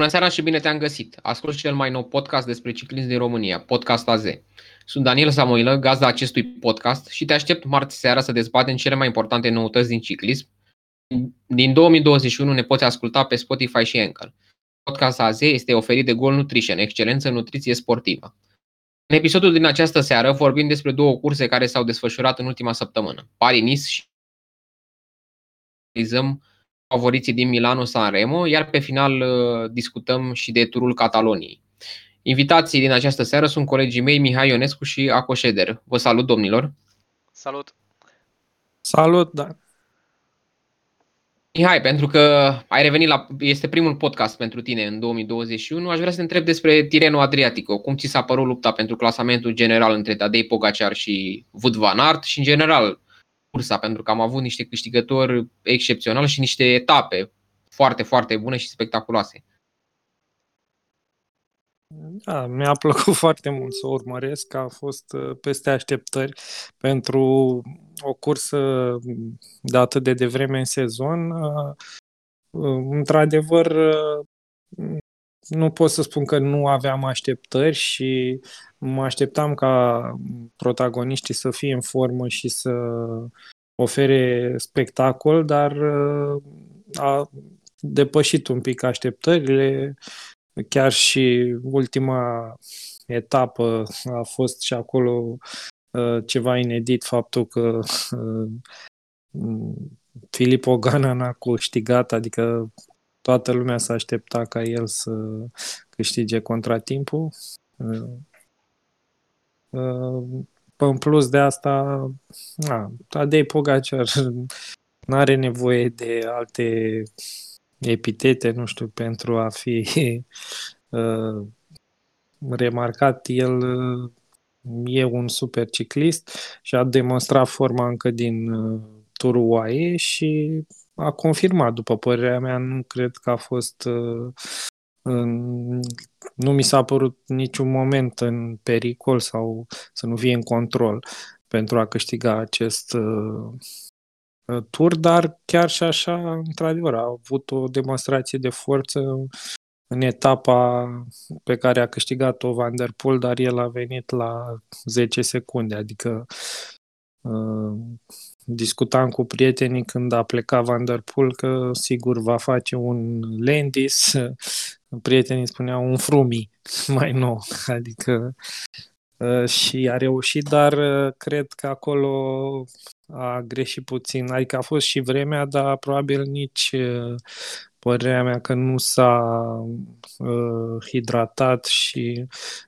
Bună seara și bine te-am găsit! Ascult cel mai nou podcast despre ciclism din România, Podcast AZ. Sunt Daniel Samoilă, gazda acestui podcast și te aștept marți seara să dezbatem cele mai importante noutăți din ciclism. Din 2021 ne poți asculta pe Spotify și Anchor. Podcast AZ este oferit de Goal Nutrition, excelență în nutriție sportivă. În episodul din această seară vorbim despre două curse care s-au desfășurat în ultima săptămână, Paris-Nice și analizăm favoriții din Milano San Remo, iar pe final uh, discutăm și de turul Cataloniei. Invitații din această seară sunt colegii mei Mihai Ionescu și Aco Ședer. Vă salut, domnilor! Salut! Salut, da! Mihai, pentru că ai revenit la. este primul podcast pentru tine în 2021, aș vrea să te întreb despre Tireno Adriatico. Cum ți s-a părut lupta pentru clasamentul general între Tadej Pogacar și Wout van Aert și, în general, cursa, pentru că am avut niște câștigători excepționali și niște etape foarte, foarte bune și spectaculoase. Da, mi-a plăcut foarte mult să o urmăresc, a fost uh, peste așteptări pentru o cursă de atât de devreme în sezon. Uh, uh, într-adevăr, nu pot să spun că nu aveam așteptări și mă așteptam ca protagoniștii să fie în formă și să ofere spectacol, dar a depășit un pic așteptările. Chiar și ultima etapă a fost și acolo uh, ceva inedit, faptul că uh, Filip Ogana n-a câștigat, adică toată lumea s-a aștepta ca el să câștige contratimpul. Uh, în plus de asta, na, Tadei Pogacar nu are nevoie de alte epitete, nu știu, pentru a fi uh, remarcat. El uh, e un super ciclist și a demonstrat forma încă din uh, turul UAE și a confirmat, după părerea mea, nu cred că a fost uh, în, nu mi s-a părut niciun moment în pericol sau să nu fie în control pentru a câștiga acest uh, Uh, tur, dar chiar și așa, într-adevăr, a avut o demonstrație de forță în etapa pe care a câștigat-o Van der Poel, dar el a venit la 10 secunde, adică uh, discutam cu prietenii când a plecat Van der Poel că sigur va face un Landis, prietenii spuneau un Frumi mai nou, adică uh, și a reușit, dar uh, cred că acolo a greșit puțin. Adică a fost și vremea, dar probabil nici părerea mea că nu s-a uh, hidratat și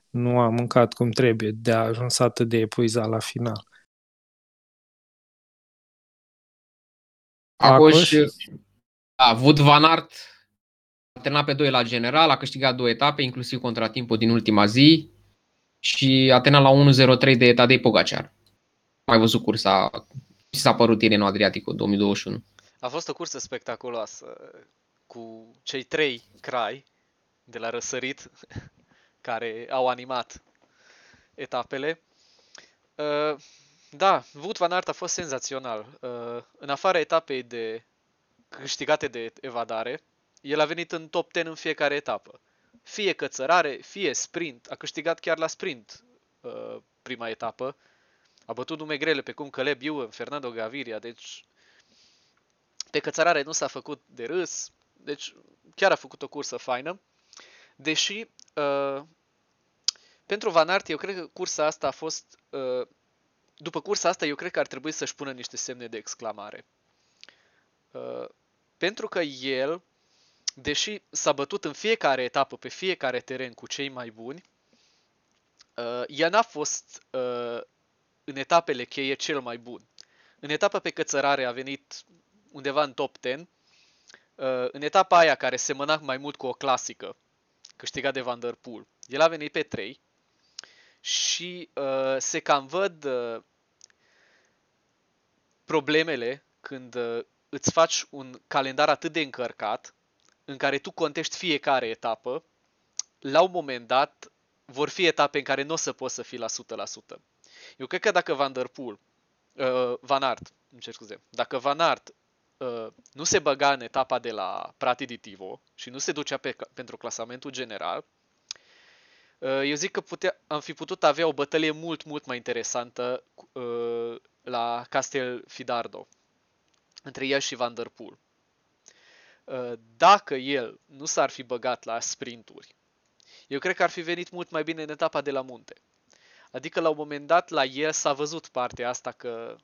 nu a mâncat cum trebuie, de a ajuns atât de epuizat la final. Acoș a avut Van Aert a terminat pe 2 la general, a câștigat două etape, inclusiv contratimpul din ultima zi și a terminat la 1.03 de Tadej Pogacar. Mai văzut cursa ce s-a părut Tireno Adriatico 2021? A fost o cursă spectaculoasă cu cei trei crai de la răsărit care au animat etapele. Uh, da, Wout van Aert a fost senzațional. Uh, în afara etapei de câștigate de evadare, el a venit în top 10 în fiecare etapă. Fie cățărare, fie sprint. A câștigat chiar la sprint uh, prima etapă a bătut nume grele pe cum Caleb Ewan, Fernando Gaviria, deci pe cățărare nu s-a făcut de râs, deci chiar a făcut o cursă faină. Deși uh, pentru Van Aert, eu cred că cursa asta a fost uh, după cursa asta, eu cred că ar trebui să-și pună niște semne de exclamare. Uh, pentru că el, deși s-a bătut în fiecare etapă, pe fiecare teren cu cei mai buni, uh, ea n-a fost uh, în etapele cheie cel mai bun. În etapa pe cățărare a venit undeva în top 10. Uh, în etapa aia care semăna mai mult cu o clasică, câștigat de Van Der Poel, el a venit pe 3 și uh, se cam văd uh, problemele când uh, îți faci un calendar atât de încărcat în care tu contești fiecare etapă, la un moment dat vor fi etape în care nu o să poți să fii la 100%. Eu cred că dacă Van Der Poel, uh, Van Aert, îmi cer scuze, dacă Van Aert uh, nu se băga în etapa de la Pratiditivo și nu se ducea pe, pentru clasamentul general, uh, eu zic că putea, am fi putut avea o bătălie mult, mult mai interesantă uh, la Castel Fidardo, între el și Van Der Poel. Uh, dacă el nu s-ar fi băgat la sprinturi, eu cred că ar fi venit mult mai bine în etapa de la munte. Adică la un moment dat la el s-a văzut partea asta că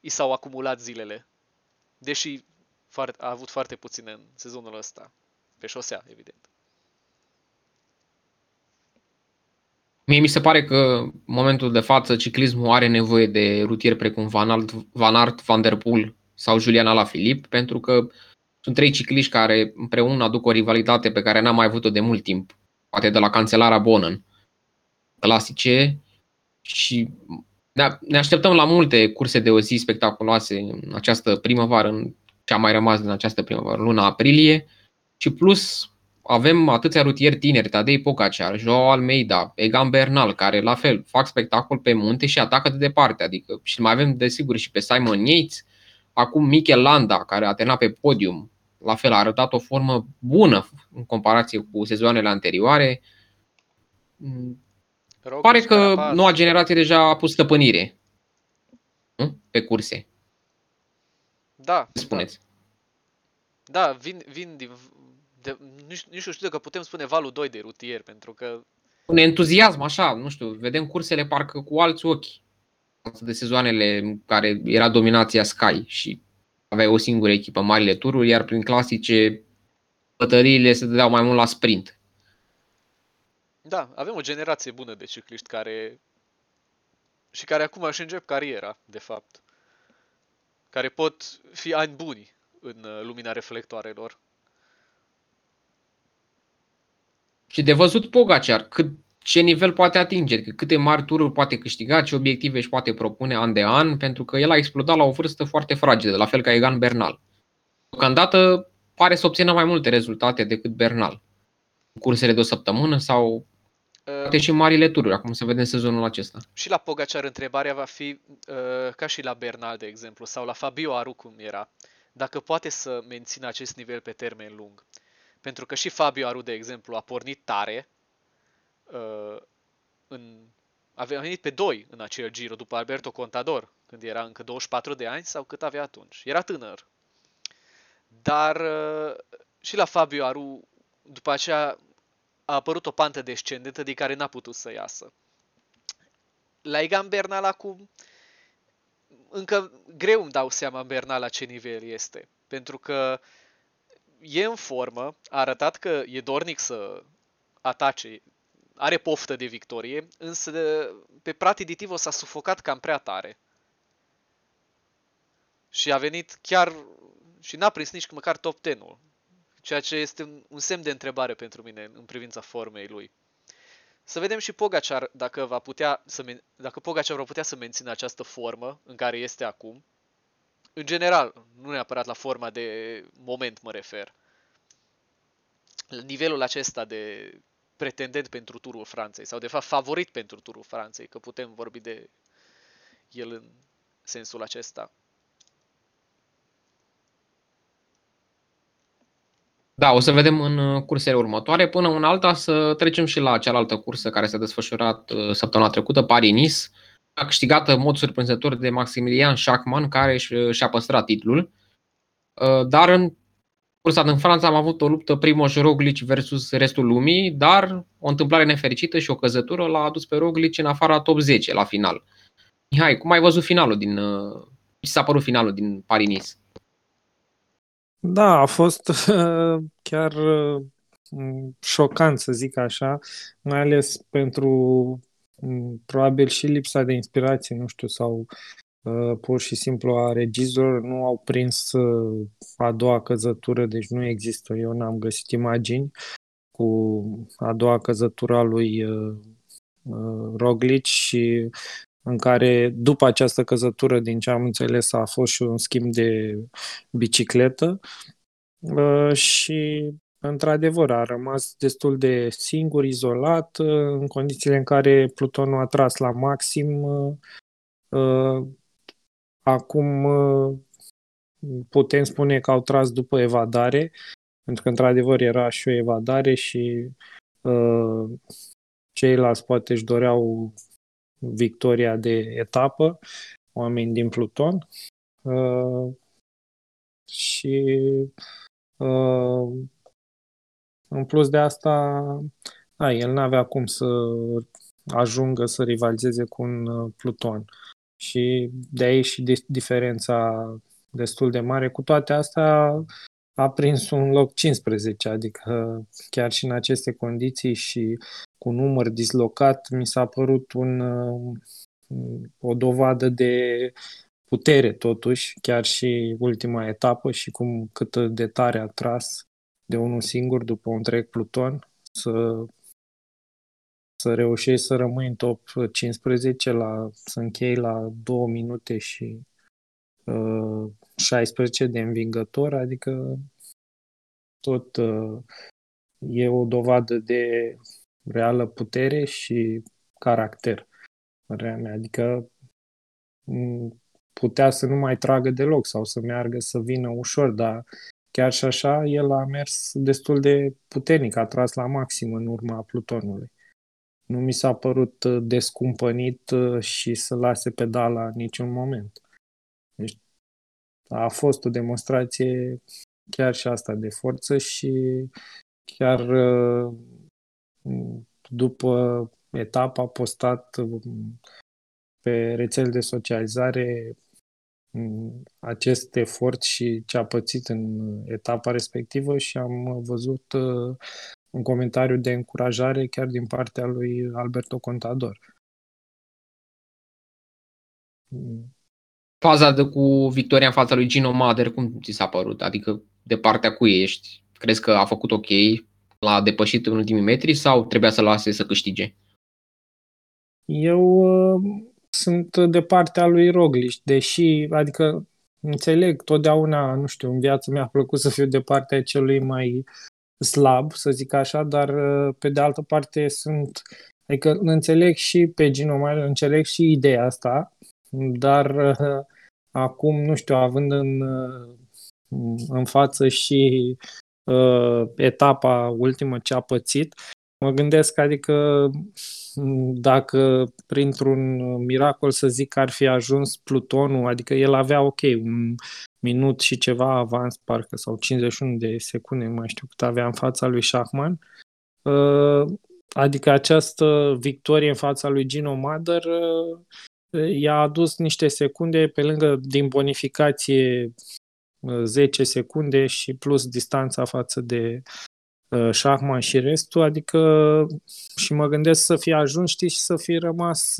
i s-au acumulat zilele. Deși a avut foarte puține în sezonul ăsta. Pe șosea, evident. Mie mi se pare că în momentul de față ciclismul are nevoie de rutieri precum Van Aert, Van, Aert, Van Der Poel sau Julian Alaphilippe pentru că sunt trei cicliști care împreună aduc o rivalitate pe care n-am mai avut-o de mult timp, poate de la cancelara Bonen, clasice și ne așteptăm la multe curse de o zi spectaculoase în această primăvară, în ce a mai rămas din această primăvară, luna aprilie. Și plus avem atâția rutieri tineri, Tadei Pogacar, Joao Almeida, Egan Bernal, care la fel fac spectacol pe munte și atacă de departe. Adică și mai avem desigur și pe Simon Yates, acum Mikel Landa, care a terminat pe podium, la fel a arătat o formă bună în comparație cu sezoanele anterioare. Rog, Pare că Carapaz. noua generație deja a pus stăpânire nu? pe curse. Da. Spuneți. Da, da vin, vin din, de, nu, știu, nu știu dacă putem spune valul 2 de rutier, pentru că... Un entuziasm, așa, nu știu, vedem cursele parcă cu alți ochi de sezoanele în care era dominația Sky și avea o singură echipă, marile tururi, iar prin clasice bătăriile se dădeau mai mult la sprint. Da, avem o generație bună de cicliști care și care acum își încep cariera, de fapt. Care pot fi ani buni în uh, lumina reflectoarelor. Și de văzut Pogacar, cât, ce nivel poate atinge, câte mari tururi poate câștiga, ce obiective își poate propune an de an, pentru că el a explodat la o vârstă foarte fragedă, la fel ca Egan Bernal. Deocamdată pare să obțină mai multe rezultate decât Bernal. Cursele de o săptămână sau Poate și marile tururi, acum să vedem sezonul acesta. Și la Pogacar întrebarea va fi, uh, ca și la Bernal, de exemplu, sau la Fabio Aru, cum era, dacă poate să mențină acest nivel pe termen lung. Pentru că și Fabio Aru, de exemplu, a pornit tare, uh, în, a venit pe 2 în acel giro după Alberto Contador, când era încă 24 de ani sau cât avea atunci. Era tânăr. Dar uh, și la Fabio Aru, după aceea a apărut o pantă descendentă de care n-a putut să iasă. La Egan Bernal acum, încă greu îmi dau seama Bernal la ce nivel este. Pentru că e în formă, a arătat că e dornic să atace, are poftă de victorie, însă pe Pratiditivul s-a sufocat cam prea tare. Și a venit chiar și n-a prins nici măcar top 10-ul ceea ce este un semn de întrebare pentru mine în privința formei lui. Să vedem și Pogacar dacă va putea să dacă Pogacar va putea să mențină această formă în care este acum. În general, nu neapărat la forma de moment mă refer. La nivelul acesta de pretendent pentru turul Franței sau de fapt favorit pentru turul Franței, că putem vorbi de el în sensul acesta. Da, o să vedem în uh, cursele următoare. Până în alta să trecem și la cealaltă cursă care s-a desfășurat uh, săptămâna trecută, Paris-Nice. A câștigat în mod surprinzător de Maximilian Schachmann, care și-a păstrat titlul. Uh, dar în cursa din Franța am avut o luptă Primoz Roglic versus restul lumii, dar o întâmplare nefericită și o căzătură l-a adus pe Roglic în afara top 10 la final. Mihai, cum ai văzut finalul din... Ce s-a părut finalul din Paris-Nice? Da, a fost chiar șocant, să zic așa, mai ales pentru probabil și lipsa de inspirație, nu știu, sau uh, pur și simplu a regizilor nu au prins uh, a doua căzătură, deci nu există, eu n-am găsit imagini cu a doua căzătură a lui uh, Roglic și în care după această căzătură, din ce am înțeles, a fost și un schimb de bicicletă. Uh, și într-adevăr a rămas destul de singur, izolat, uh, în condițiile în care Plutonul a tras la maxim. Uh, acum putem spune că au tras după evadare, pentru că într-adevăr era și o evadare și uh, ceilalți poate își doreau victoria de etapă, oameni din Pluton. Uh, și uh, în plus de asta, a, el n-avea cum să ajungă să rivalizeze cu un uh, Pluton. Și de aici și diferența destul de mare. Cu toate astea a prins un loc 15, adică chiar și în aceste condiții și cu număr dislocat mi s-a părut un, uh, o dovadă de putere totuși, chiar și ultima etapă și cum cât de tare a tras de unul singur după un întreg pluton să să reușești să rămâi în top 15, la, să închei la 2 minute și uh, 16 de învingător, adică tot uh, e o dovadă de reală putere și caracter. Mea. Adică putea să nu mai tragă deloc sau să meargă să vină ușor, dar chiar și așa el a mers destul de puternic, a tras la maxim în urma Plutonului. Nu mi s-a părut uh, descumpănit uh, și să lase pedala în niciun moment. Deci a fost o demonstrație chiar și asta de forță și chiar uh, după etapa a postat pe rețele de socializare acest efort și ce a pățit în etapa respectivă și am văzut un comentariu de încurajare chiar din partea lui Alberto Contador. Faza de cu victoria în fața lui Gino Mader, cum ți s-a părut? Adică de partea cui ești? Crezi că a făcut ok? L-a depășit în ultimii metri sau trebuia să lase să câștige? Eu uh, sunt de partea lui Roglic, deși, adică înțeleg, totdeauna, nu știu, în viața mea a plăcut să fiu de partea celui mai slab, să zic așa, dar uh, pe de altă parte sunt, adică înțeleg și pe Gino Mare, înțeleg și ideea asta, dar uh, acum, nu știu, având în, uh, în față și uh, etapa ultimă ce a pățit, mă gândesc, adică dacă printr-un miracol să zic că ar fi ajuns Plutonul, adică el avea ok, un minut și ceva avans, parcă, sau 51 de secunde, nu mai știu cât avea în fața lui Shachman. Uh, adică această victorie în fața lui Gino Mader uh, i-a adus niște secunde pe lângă din bonificație 10 uh, secunde și plus distanța față de Shachman și restul, adică și mă gândesc să fie ajuns, știi, și să fi rămas,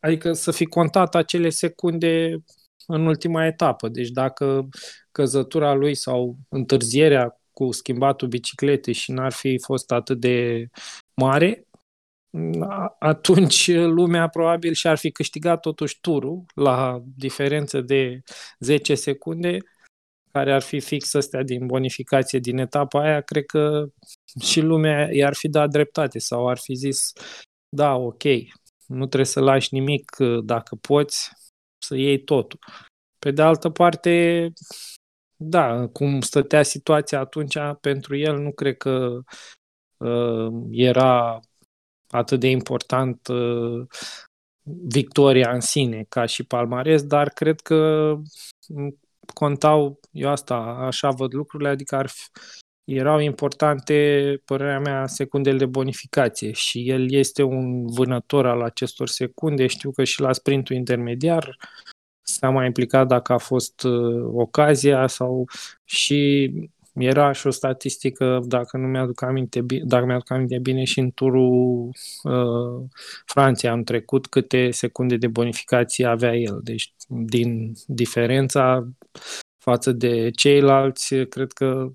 adică să fi contat acele secunde în ultima etapă. Deci dacă căzătura lui sau întârzierea cu schimbatul bicicletei și n-ar fi fost atât de mare, atunci lumea probabil și-ar fi câștigat totuși turul la diferență de 10 secunde, care ar fi fix astea din bonificație din etapa aia, cred că și lumea i-ar fi dat dreptate sau ar fi zis, da, ok, nu trebuie să lași nimic dacă poți, să iei totul. Pe de altă parte, da, cum stătea situația atunci, pentru el nu cred că uh, era atât de important uh, victoria în sine ca și palmares, dar cred că contau, eu asta, așa văd lucrurile, adică ar fi, erau importante, părerea mea, secundele de bonificație și el este un vânător al acestor secunde. Știu că și la sprintul intermediar s-a mai implicat dacă a fost uh, ocazia sau și era și o statistică, dacă nu mi-aduc aminte, dacă mi-aduc aminte bine, și în turul uh, Franței am trecut câte secunde de bonificație avea el. Deci, din diferența față de ceilalți, cred că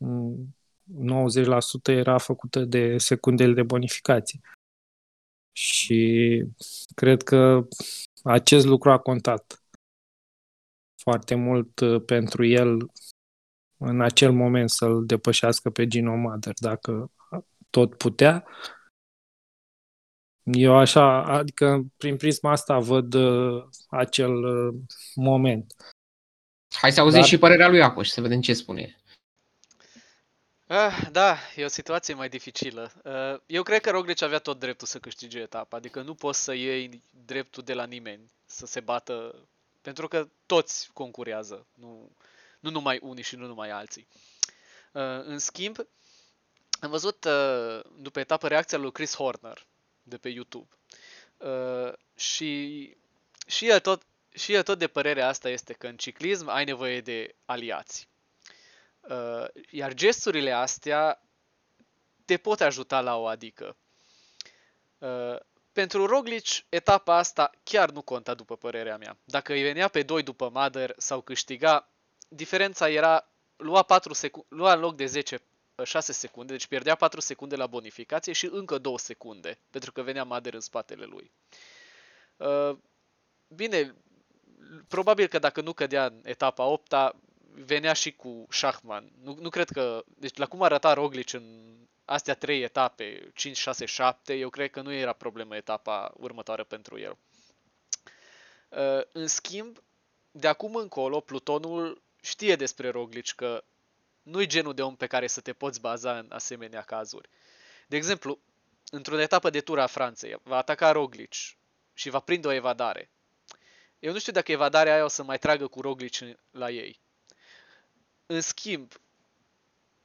90% era făcută de secundele de bonificație. Și cred că acest lucru a contat foarte mult uh, pentru el în acel moment să-l depășească pe Gino Mader, dacă tot putea. Eu așa, adică prin prisma asta văd uh, acel uh, moment. Hai să auzim Dar- și părerea lui Aco și să vedem ce spune. Ah, da, e o situație mai dificilă. Uh, Eu cred că Roglic avea tot dreptul să câștige etapa, adică nu poți să iei dreptul de la nimeni să se bată, pentru că toți concurează, nu, nu numai unii și nu numai alții. Uh, În schimb, am văzut uh, după etapă reacția lui Chris Horner de pe YouTube Uh, și, și, el tot, și el tot de părerea asta este că în ciclism ai nevoie de aliați. Uh, iar gesturile astea te pot ajuta la o adică. Uh, pentru Roglic, etapa asta chiar nu conta după părerea mea. Dacă îi venea pe 2 după Mader sau câștiga, diferența era lua, 4 secu- lua în loc de 10 6 secunde, deci pierdea 4 secunde la bonificație și încă 2 secunde, pentru că venea Mader în spatele lui. Uh, Bine, probabil că dacă nu cădea în etapa 8 venea și cu Schachman. Nu, nu cred că... Deci la cum arăta Roglic în astea trei etape, 5, 6, 7, eu cred că nu era problemă etapa următoare pentru el. Uh, În schimb, de acum încolo, Plutonul știe despre Roglic că nu-i genul de om pe care să te poți baza în asemenea cazuri. De exemplu, într-o etapă de tura Franței, va ataca Roglic și va prinde o evadare. Eu nu știu dacă evadarea aia o să mai tragă cu Roglic în- la ei. În schimb,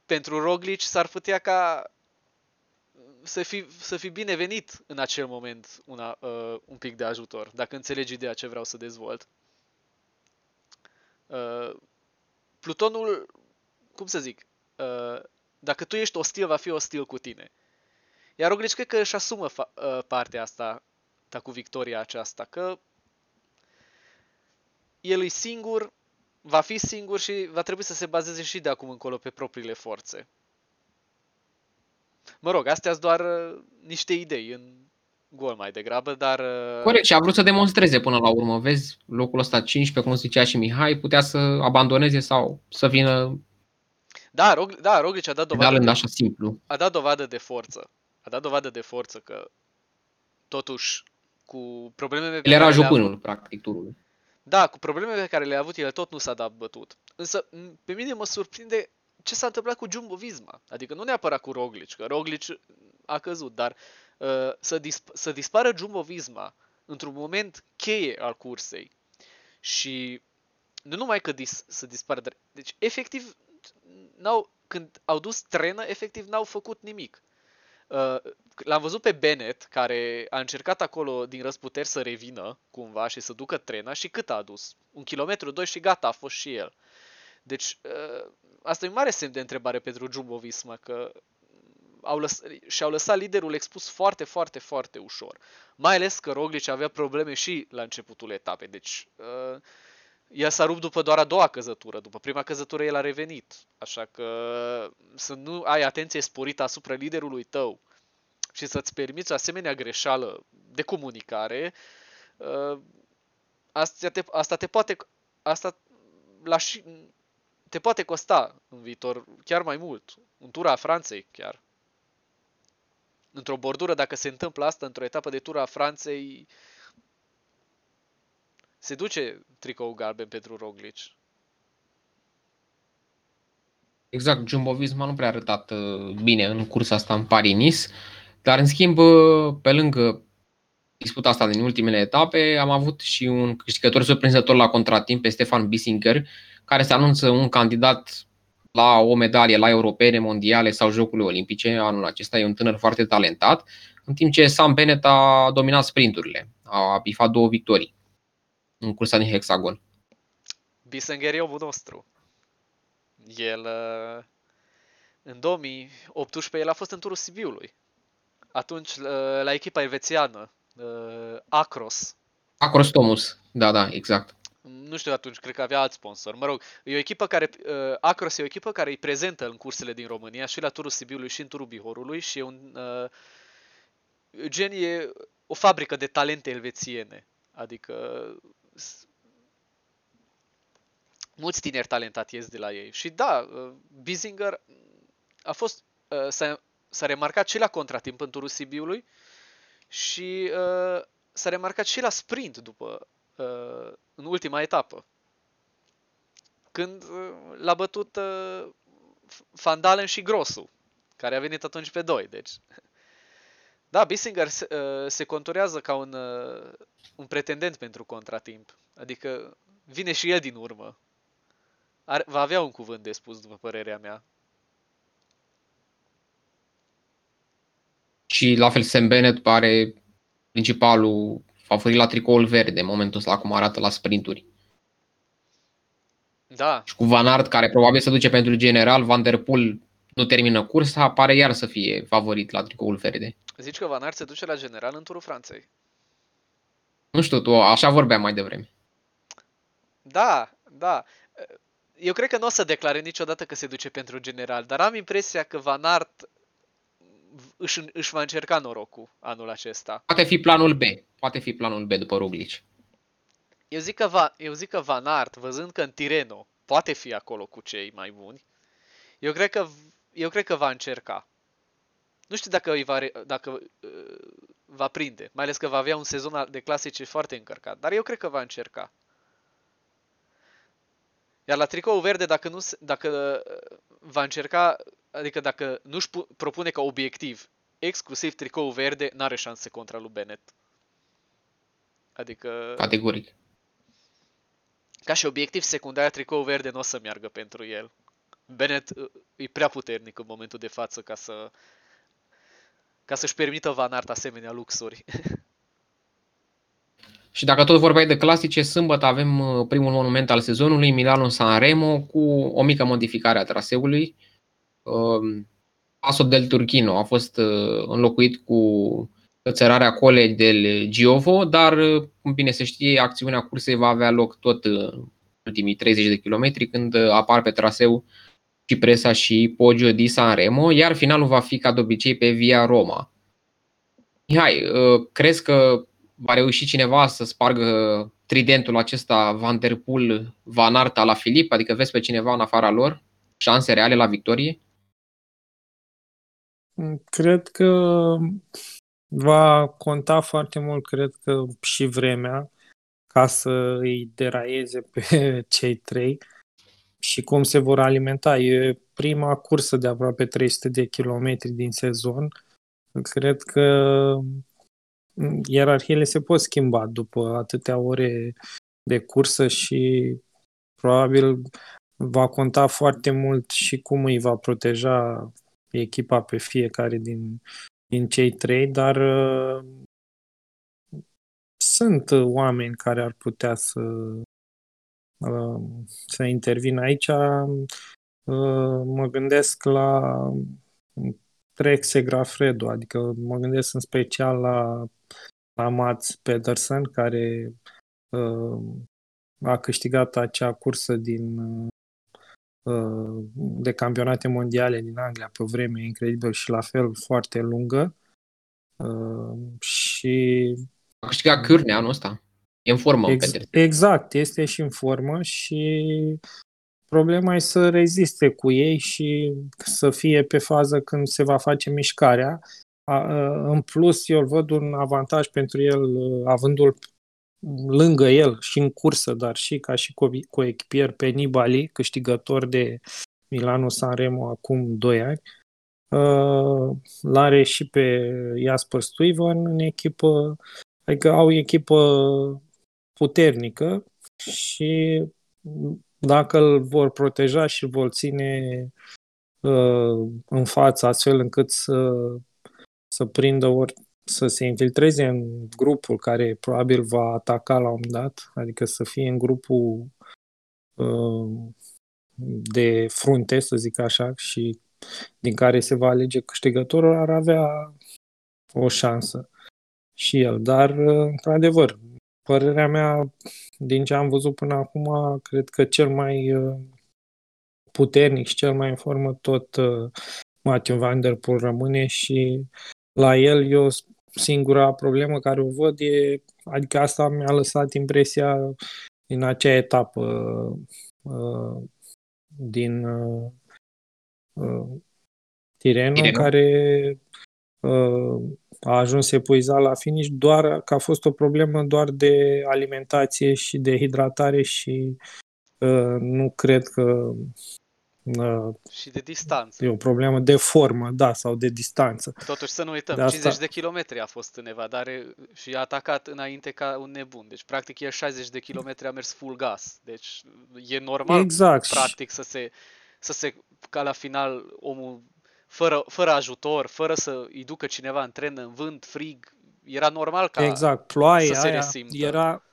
pentru Roglic s-ar putea ca să fi, să fi binevenit în acel moment una, uh, un pic de ajutor, dacă înțelegi ideea ce vreau să dezvolt. Uh, Plutonul, cum să zic, uh, dacă tu ești ostil, va fi ostil cu tine. Iar Roglic cred că își asumă fa- uh, partea asta, ta cu victoria aceasta, că el e singur, va fi singur și va trebui să se bazeze și de acum încolo pe propriile forțe. Mă rog, astea sunt doar uh, niște idei în gol mai degrabă, dar... uh, Corect, și a vrut să demonstreze până la urmă. Vezi, locul ăsta 15, cum zicea și Mihai, putea să abandoneze sau să vină Da, Rog, da, Roglic a dat dovadă pedalând de, așa simplu. a dat dovadă de forță. A dat dovadă de forță că totuși cu problemele pe El era care le-a jupânul, practic, turului. Da, cu problemele pe care le-a avut el tot nu s-a dat bătut. Însă m- pe mine mă surprinde ce s-a întâmplat cu Jumbo Visma. Adică nu neapărat cu Roglic, că Roglic a căzut, dar uh, să, disp- să dispară Jumbo Visma într-un moment cheie al cursei și nu numai că dis- să dispară, dar deci efectiv n-au, când au dus trenă, efectiv n-au făcut nimic. Uh, L-am văzut pe Bennett, care a încercat acolo din răsputeri să revină cumva și să ducă trena și cât a adus? Un kilometru, doi și gata, a fost și el. Deci, uh, asta e un mare semn de întrebare pentru Jumbo Visma, că au lăs- și-au lăsat liderul expus foarte, foarte, foarte ușor. Mai ales că Roglic avea probleme și la începutul etapei, deci uh, el s-a rupt după doar a doua căzătură, după prima căzătură el a revenit, așa că să nu ai atenție sporită asupra liderului tău și să-ți permiți o asemenea greșeală de comunicare, uh, asta te, asta te poate, asta la și, te poate costa în viitor chiar mai mult, în tura a Franței chiar. Într-o bordură, dacă se întâmplă asta într-o etapă de tura a Franței, se duce tricou galben pentru Roglic. Exact, Jumbo Visma nu prea a arătat uh, bine în cursa asta în Paris-Nice, dar în schimb, uh, pe lângă disputa asta din ultimele etape, am avut și un câștigător surprinzător la contratimp pe Stefan Bissinger, care se anunță un candidat la o medalie la europene, mondiale sau Jocurile Olimpice anul acesta. E un tânăr foarte talentat, în timp ce Sam Bennett a dominat sprinturile, a bifat două victorii în cursa din hexagon. Bisenger e omul nostru. El, uh, în 2018, el a fost în turul Sibiului. Atunci, uh, la echipa elvețiană, uh, Acros. Acros Thomas, da, da, exact. Nu știu atunci, cred că avea alt sponsor. Mă rog, e o echipă care, uh, Acros e o echipă care e prezentă în cursele din România și la turul Sibiului și în turul Bihorului și e un, uh, gen e o fabrică de talente elvețiene. Adică s- mulți tineri talentați ies de la ei. Și da, uh, Bizinger a fost, uh, s-a, s-a remarcat și la contratimp în turul Sibiului și uh, s-a remarcat și la sprint după, uh, în ultima etapă. când uh, l-a bătut uh, Fandalen și Grosu, care a venit atunci pe 2. Deci, da, Bissinger se, uh, se conturează ca un, uh, un pretendent pentru contratimp. Adică vine și el din urmă. Ar, va avea un cuvânt de spus, după părerea mea. Și la fel Sam Bennett pare principalul favorit la tricoul verde în momentul ăsta cum arată la sprinturi. Da. Și cu Van Aert, care probabil se duce pentru general, Van Der Poel nu termină cursa, pare iar să fie favorit la tricoul verde. Zici că Van Aert se duce la general în turul Franței. Nu știu, tu așa vorbeam mai devreme. Da, da. Eu cred că nu o să declare niciodată că se duce pentru general, dar am impresia că Van Aert își, își va încerca norocul anul acesta. Poate fi planul B. Poate fi planul B după Roglic. Eu zic că, va, eu zic că Van Aert, văzând că în Tireno poate fi acolo cu cei mai buni, eu cred că, eu cred că va încerca. Nu știu dacă, îi va, dacă uh, va prinde, mai ales că va avea un sezon de clasice foarte încărcat, dar eu cred că va încerca. Iar la tricou verde, dacă, nu, dacă uh, va încerca, adică dacă nu-și propune ca obiectiv exclusiv tricou verde, n-are șanse contra lui Bennett. Adică... Categoric. Ca și obiectiv secundar, tricou verde nu o să meargă pentru el. Bennett uh, e prea puternic în momentul de față ca să ca să-și permită Van Aert asemenea luxuri. Și dacă tot vorbeai de clasice, sâmbătă avem uh, primul monument al sezonului, Milano San Remo, cu o mică modificare a traseului. Um, Paso del Turchino a fost uh, înlocuit cu țărarea colei del Giovo, dar, uh, cum bine se știe, acțiunea cursei va avea loc tot în ultimii 30 de kilometri, când apar pe traseu Cipresa și Poggio di San Remo, iar finalul va fi ca de obicei pe Via Roma. Mihai, crezi că va reuși cineva să spargă tridentul acesta Van Der Poel, Van Aert la Filip? Adică vezi pe cineva în afara lor? Șanse reale la victorie? Cred că va conta foarte mult, cred că și vremea ca să îi deraieze pe cei trei și cum se vor alimenta. E prima cursă de aproape 300 de kilometri din sezon. Cred că ierarhiile se pot schimba după atâtea ore de cursă și probabil va conta foarte mult și cum îi va proteja echipa pe fiecare din, din cei trei, dar uh, sunt oameni care ar putea să, uh, să intervină aici. Uh, mă gândesc la Trek Segrafredo, adică mă gândesc în special la la Mats Pedersen, care uh, a câștigat acea cursă din uh, de campionate mondiale din Anglia pe o vreme incredibil și la fel foarte lungă. Uh, și a câștigat Cârne anul ăsta. E în formă, ex- Peter. Exact, este și în formă și problema e să reziste cu ei și să fie pe fază când se va face mișcarea în plus, eu văd un avantaj pentru el, avându-l lângă el și în cursă, dar și ca și coechipier pe Nibali, câștigător de Milano Sanremo acum 2 ani. L-are și pe Jasper Stuyven în echipă, adică au echipă puternică și dacă îl vor proteja și îl vor ține în față astfel încât să să prindă ori să se infiltreze în grupul care probabil va ataca la un moment dat, adică să fie în grupul uh, de frunte, să zic așa, și din care se va alege câștigătorul, ar avea o șansă și el. Dar, uh, într-adevăr, părerea mea, din ce am văzut până acum, cred că cel mai uh, puternic și cel mai în formă tot uh, Matthew Van Der Poel rămâne și la el, eu singura problemă care o văd e, adică asta mi-a lăsat impresia în acea etapă uh, din uh, uh, Tireno, Tireno, care uh, a ajuns epuizat la finish, doar că a fost o problemă doar de alimentație și de hidratare și uh, nu cred că uh, Și de distanță. e o problemă de formă, da, sau de distanță. Totuși să nu uităm, De asta- 50 de kilometri a fost în evadare și a atacat înainte ca un nebun. Deci practic el 60 de kilometri a mers full gas. Deci e normal Exact. și- practic să se, să se ca la final omul fără, fără ajutor, fără să îi ducă cineva în tren, în vânt, frig, era normal ca Exact, ploaie să se aia resimtă. era,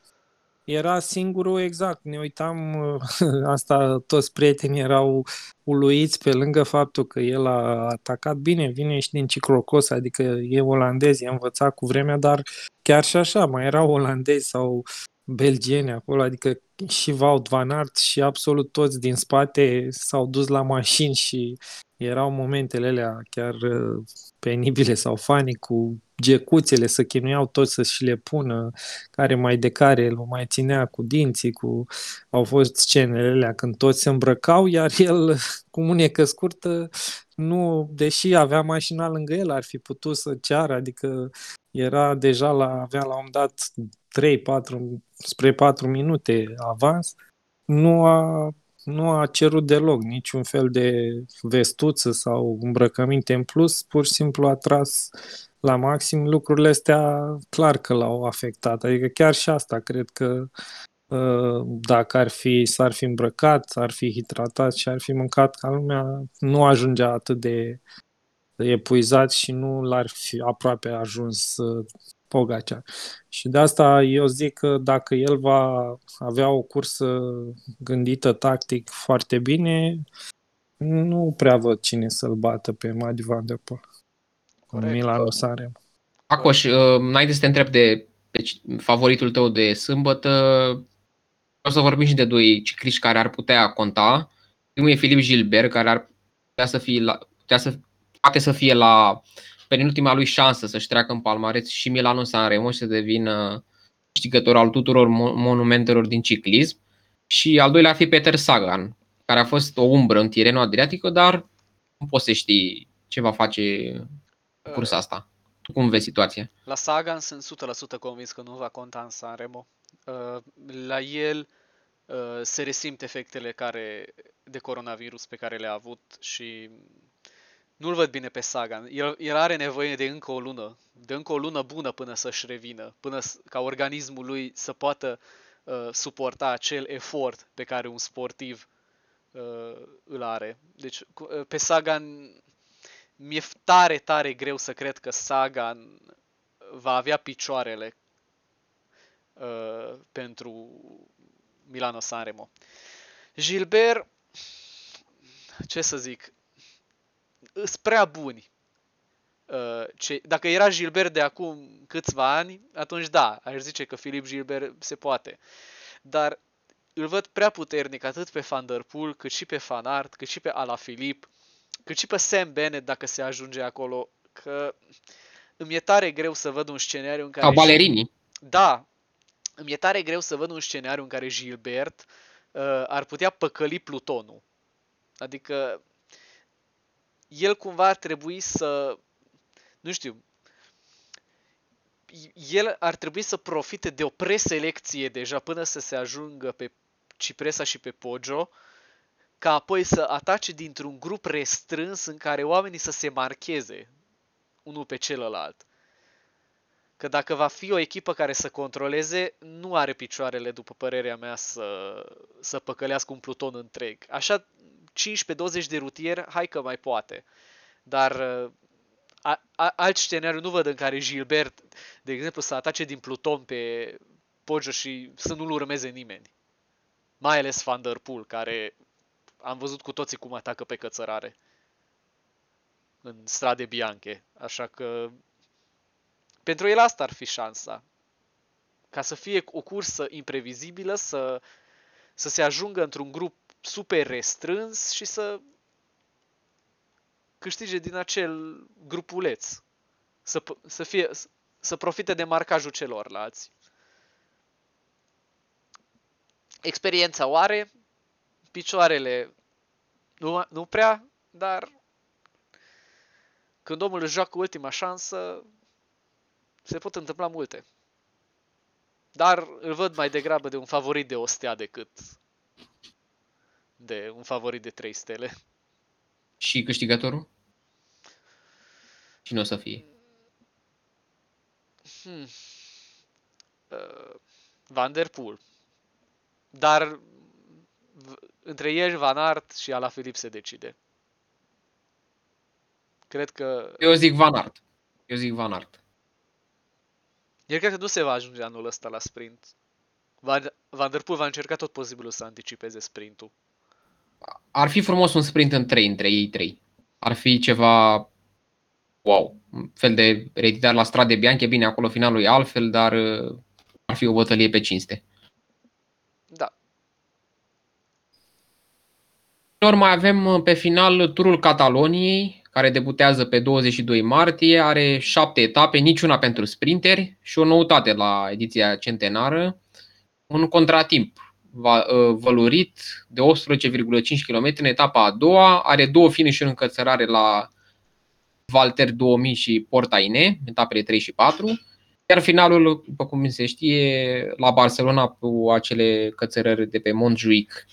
era singurul, exact, ne uitam, asta toți prietenii erau uluiți pe lângă faptul că el a atacat bine, vine și din ciclocos, adică e olandez, e învățat cu vremea, dar chiar și așa, mai erau olandezi sau belgieni acolo, adică și Wout van Aert și absolut toți din spate s-au dus la mașini și erau momentele alea chiar uh, penibile sau fani cu gecuțele, să chinuiau toți să și le pună, care mai de care îl mai ținea cu dinții, cu... au fost scenele alea când toți se îmbrăcau, iar el, cu mânecă scurtă, nu, deși avea mașina lângă el, ar fi putut să ceară, adică era deja la, avea la un moment dat 3, 4, spre 4 minute avans, nu a, nu a cerut deloc niciun fel de vestuță sau îmbrăcăminte în plus, pur și simplu a tras la maxim lucrurile astea clar că l-au afectat. Adică chiar și asta cred că uh, dacă ar fi, s-ar fi îmbrăcat, ar fi hidratat și ar fi mâncat ca lumea, nu ajungea atât de epuizat și nu l-ar fi aproape ajuns uh, Pogacar. Și de asta eu zic că dacă el va avea o cursă gândită tactic foarte bine, nu prea văd cine să-l bată pe Madi Van Der Poel. Corect. Milano Sanremo. Acoș, uh, înainte să te întreb de pe ci- favoritul tău de sâmbătă, o să vorbim și de doi cicliști care ar putea conta. Primul e Filip Gilbert, care ar putea să fie la, putea să, poate să fie la penultima lui șansă să-și treacă în palmareț și Milano Sanremo și să devină câștigător al tuturor mo- monumentelor din ciclism. Și al doilea ar fi Peter Sagan, care a fost o umbră în Tireno Adriatico, dar nu poți să știi ce va face Uh, cursa asta. Tu cum vezi situația? La Sagan sunt 100% convins că nu va conta în Sanremo. Uh, La el uh, se resimt efectele care, de coronavirus pe care le-a avut și nu-l văd bine pe Sagan. El, el are nevoie de încă o lună, de încă o lună bună până să-și revină, până s- ca organismul lui să poată uh, suporta acel efort pe care un sportiv uh, îl are. Deci cu- uh, pe Sagan mi-e tare, tare greu să cred că Sagan va avea picioarele uh, pentru Milano Sanremo. Gilbert, ce să zic, îs prea buni. Uh, ce, dacă era Gilbert de acum câțiva ani, atunci da, aș zice că Filip Gilbert se poate. Dar îl văd prea puternic atât pe Van Der Poel, cât și pe Van Aert, cât și pe Alaphilippe, cât și pe Sam Bennett dacă se ajunge acolo, că îmi e tare greu să văd un scenariu în care... Ca balerini. Da, îmi e tare greu să văd un scenariu în care Gilbert uh, ar putea păcăli Plutonul. Adică el cumva ar trebui să, nu știu, el ar trebui să profite de o preselecție deja până să se ajungă pe Cipresa și pe Poggio, ca apoi să atace dintr-un grup restrâns în care oamenii să se marcheze unul pe celălalt. Că dacă va fi o echipă care să controleze, nu are picioarele, după părerea mea, să, să păcălească un pluton întreg. Așa, 15-20 de rutier, hai că mai poate. Dar a, a, alt scenariu nu văd în care Gilbert, de exemplu, să atace din pluton pe Poggio și să nu-l urmeze nimeni. Mai ales Van Der Poel, care am văzut cu toții cum atacă pe cățărare în strade bianche. Așa că pentru el asta ar fi șansa. Ca să fie o cursă imprevizibilă, să, să se ajungă într-un grup super restrâns și să câștige din acel grupuleț. Să, p- să, fie, să profite de marcajul celorlalți. Experiența o are, picioarele nu, nu prea, dar când omul își joacă ultima șansă, se pot întâmpla multe. Dar îl văd mai degrabă de un favorit de o stea decât de un favorit de 3 stele. Și câștigătorul? Cine o să fie? Hmm. Uh, Van Der Poel. Dar v- între el, Van Aert și Ala Filip se decide. Cred că Eu zic Van Aert. Eu zic Van Aert. el cred că nu se va ajunge anul ăsta la sprint. Van, Van Der Poel va încerca tot posibilul să anticipeze sprintul. Ar fi frumos un sprint în trei, între ei trei. Ar fi ceva wow. Un fel de reeditare la strade bianche, bine, acolo finalul e altfel, dar uh, ar fi o bătălie pe cinste. Da. Lor mai avem uh, pe final turul Cataloniei, care debutează pe 22 martie, are șapte etape, niciuna pentru sprinteri și o noutate la ediția centenară, un contratimp va- uh, vălurit de 18,5 km în etapa a doua, are două finish în cățărare la Valter 2000 și Portaine, etapele 3 și 4, iar finalul, după cum se știe, la Barcelona cu acele cățărări de pe Montjuic.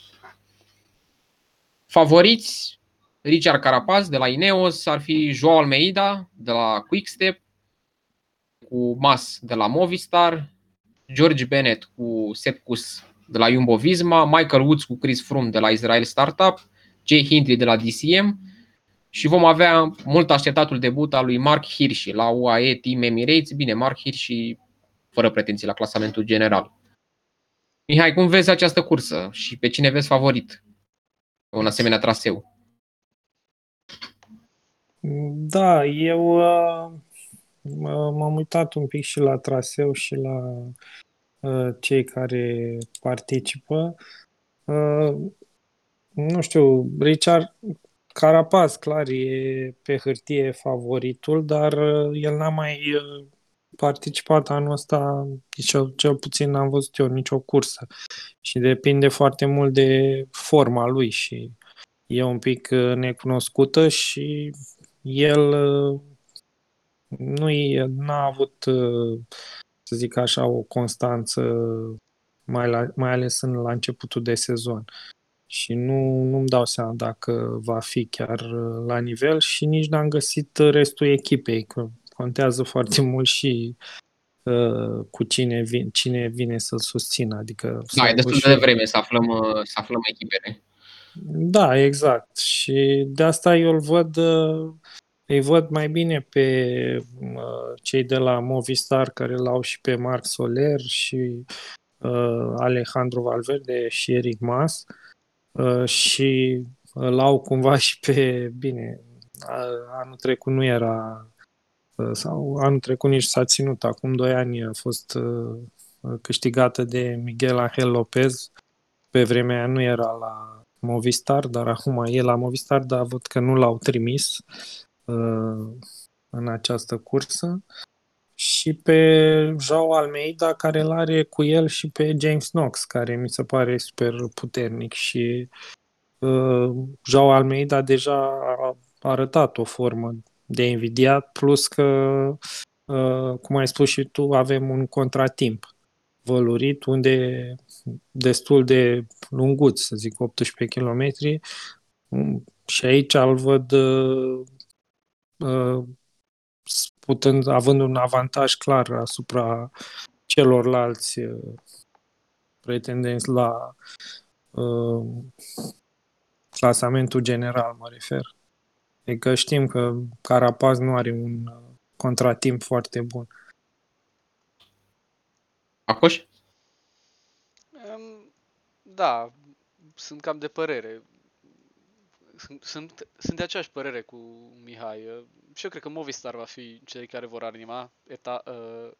Favoriți, Richard Carapaz de la Ineos, ar fi Joao Almeida de la Quickstep, cu Mas de la Movistar, George Bennett cu Sepkus de la Jumbo Visma, Michael Woods cu Chris Froome de la Israel Startup, Jay Hindley de la DCM și vom avea mult așteptatul debut al lui Mark Hirschi la UAE Team Emirates. Bine, Mark Hirschi fără pretenții la clasamentul general. Mihai, cum vezi această cursă și pe cine vezi favorit? Pe Un asemenea traseu. Da, eu uh, m- m-am uitat un pic și la traseu și la uh, cei care participă. Uh, nu știu, Richard Carapaz, clar, e pe hârtie favoritul, dar uh, el n-a mai uh, participat anul ăsta, cel, cel puțin n-am văzut eu nicio cursă. Și depinde foarte mult de forma lui și e un pic uh, necunoscută și el uh, nu e, n-a avut, uh, să zic așa, o constanță, mai, la, mai ales în, la începutul de sezon. Și nu, nu-mi dau seama dacă va fi chiar uh, la nivel și nici n-am găsit restul echipei, că contează foarte mult și uh, cu cine vine, cine vine să-l susțină. Adică Da, e s-au destul și- de devreme să aflăm, uh, să aflăm echipele. Da, exact. Și de asta eu îl văd, uh, îi văd mai bine pe uh, cei de la Movistar care l-au și pe Marc Soler și uh, Alejandro Valverde și Eric Mas uh, și îl au cumva și pe, bine, a- anul trecut nu era uh, sau anul trecut nici s-a ținut, acum doi ani a fost uh, câștigată de Miguel Angel Lopez, pe vremea aia nu era la Movistar, dar acum e la Movistar, dar văd că nu l-au trimis uh, în această cursă. Și pe Joao Almeida, care îl are cu el și pe James Knox, care mi se pare super puternic. Și uh, Joao Almeida deja a arătat o formă de invidiat, plus că, uh, cum ai spus și tu, avem un contratimp vălurit unde destul de lunguț, să zic 18 km. Și aici îl văd uh, uh, putând, având un avantaj clar asupra celorlalți uh, pretendenți la uh, clasamentul general, mă refer. Adică știm că Carapaz nu are un uh, contratimp foarte bun. Acoș? Um, Da, sunt cam de părere. Sunt, sunt, sunt de aceeași părere cu Mihai. Uh, Și eu cred că Movistar va fi cei care vor anima eta, uh,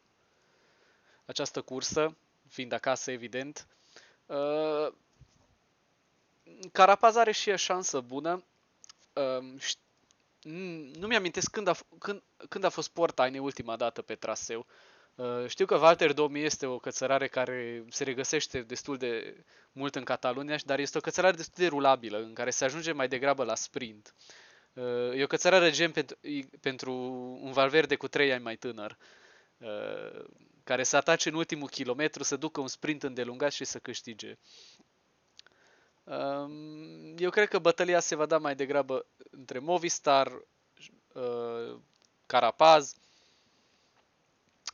această cursă, fiind acasă, evident. Uh, Carapaz are și e șansă bună. Uh, ș- n- nu mi-amintesc când a, f- când, când a fost Portaine ultima dată pe traseu. Uh, Știu că Walter 2000 este o cățărare care se regăsește destul de mult în Catalunia, dar este o cățărare destul de rulabilă, în care se ajunge mai degrabă la sprint. Uh, E o cățărare gen pentru, pentru un Valverde cu 3 ani mai tânăr, uh, care să atace în ultimul kilometru, să ducă un sprint îndelungat și să câștige. Um, eu cred că bătălia se va da mai degrabă între Movistar, uh, Carapaz,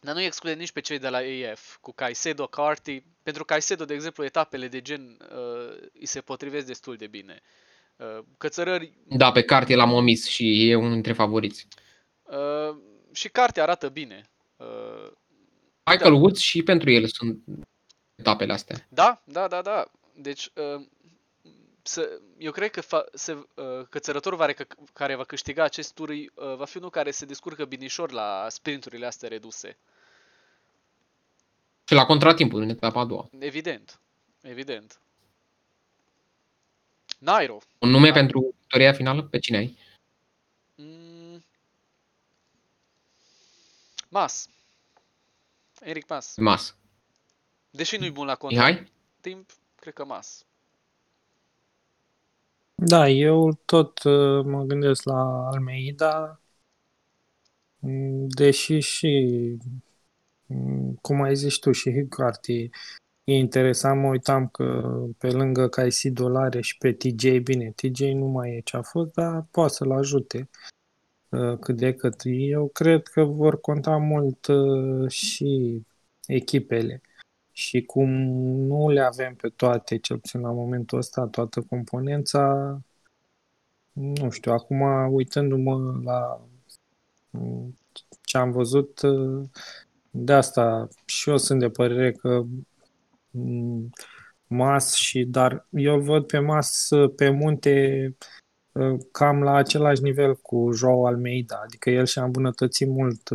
dar nu exclude nici pe cei de la AF, cu Caicedo, Carty. Pentru Caicedo, de exemplu, etapele de gen uh, îi se potrivesc destul de bine. Uh, cățărări... Da, pe Carty l-am omis și e unul dintre favoriți. Uh, și Carty arată bine. Uh, Michael da. Woods și pentru el sunt etapele astea. Da, da, da, da. Deci, uh, să, eu cred că fa, se, uh, cățărătorul care, care va câștiga acest tur uh, va fi unul care se descurcă binișor la sprinturile astea reduse. Și la contratimpul în etapa a doua. Evident. Evident. Nairo. Un nume Nairo. pentru victoria finală? Pe cine ai? Mm. Mas. Eric Mas. Mas. Deși nu-i bun la contratimp, timp, cred că Mas. Da, eu tot uh, mă gândesc la Almeida, mm, deși și, mm, cum ai zis tu, și Higuarti e interesant, mă uitam că pe lângă Caisi Dolare și pe TJ, bine, TJ nu mai e ce a fost, dar poate să-l ajute uh, cât de cât. Eu cred că vor conta mult uh, și echipele și cum nu le avem pe toate, cel puțin la momentul ăsta, toată componența, nu știu, acum uitându-mă la ce am văzut, de asta și eu sunt de părere că Mas și, dar eu îl văd pe Mas pe munte cam la același nivel cu Joao Almeida, adică el și-a îmbunătățit mult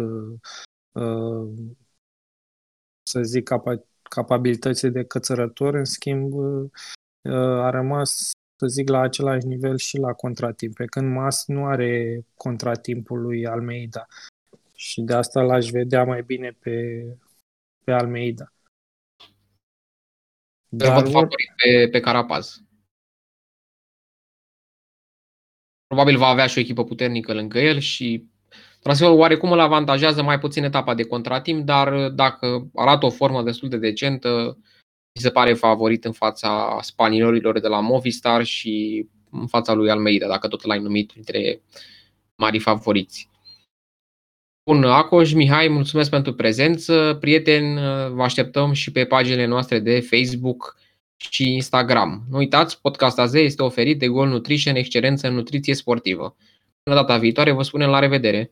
să zic capabilitățile de cățărător, în schimb a rămas, să zic, la același nivel și la contratimp, pe când Mas nu are contratimpul lui Almeida și de asta l-aș vedea mai bine pe, pe Almeida. Dar văd favorit pe, pe Carapaz. Probabil va avea și o echipă puternică lângă el și Transferul oarecum îl avantajează mai puțin etapa de contratimp, dar dacă arată o formă destul de decentă, mi se pare favorit în fața spaniolilor de la Movistar și în fața lui Almeida, dacă tot l-ai numit între mari favoriți. Bun, Acoș, Mihai, mulțumesc pentru prezență. Prieteni, vă așteptăm și pe paginile noastre de Facebook și Instagram. Nu uitați, Podcast AZ este oferit de Gol Nutrition, excelență în nutriție sportivă. Până data viitoare, vă spunem la revedere!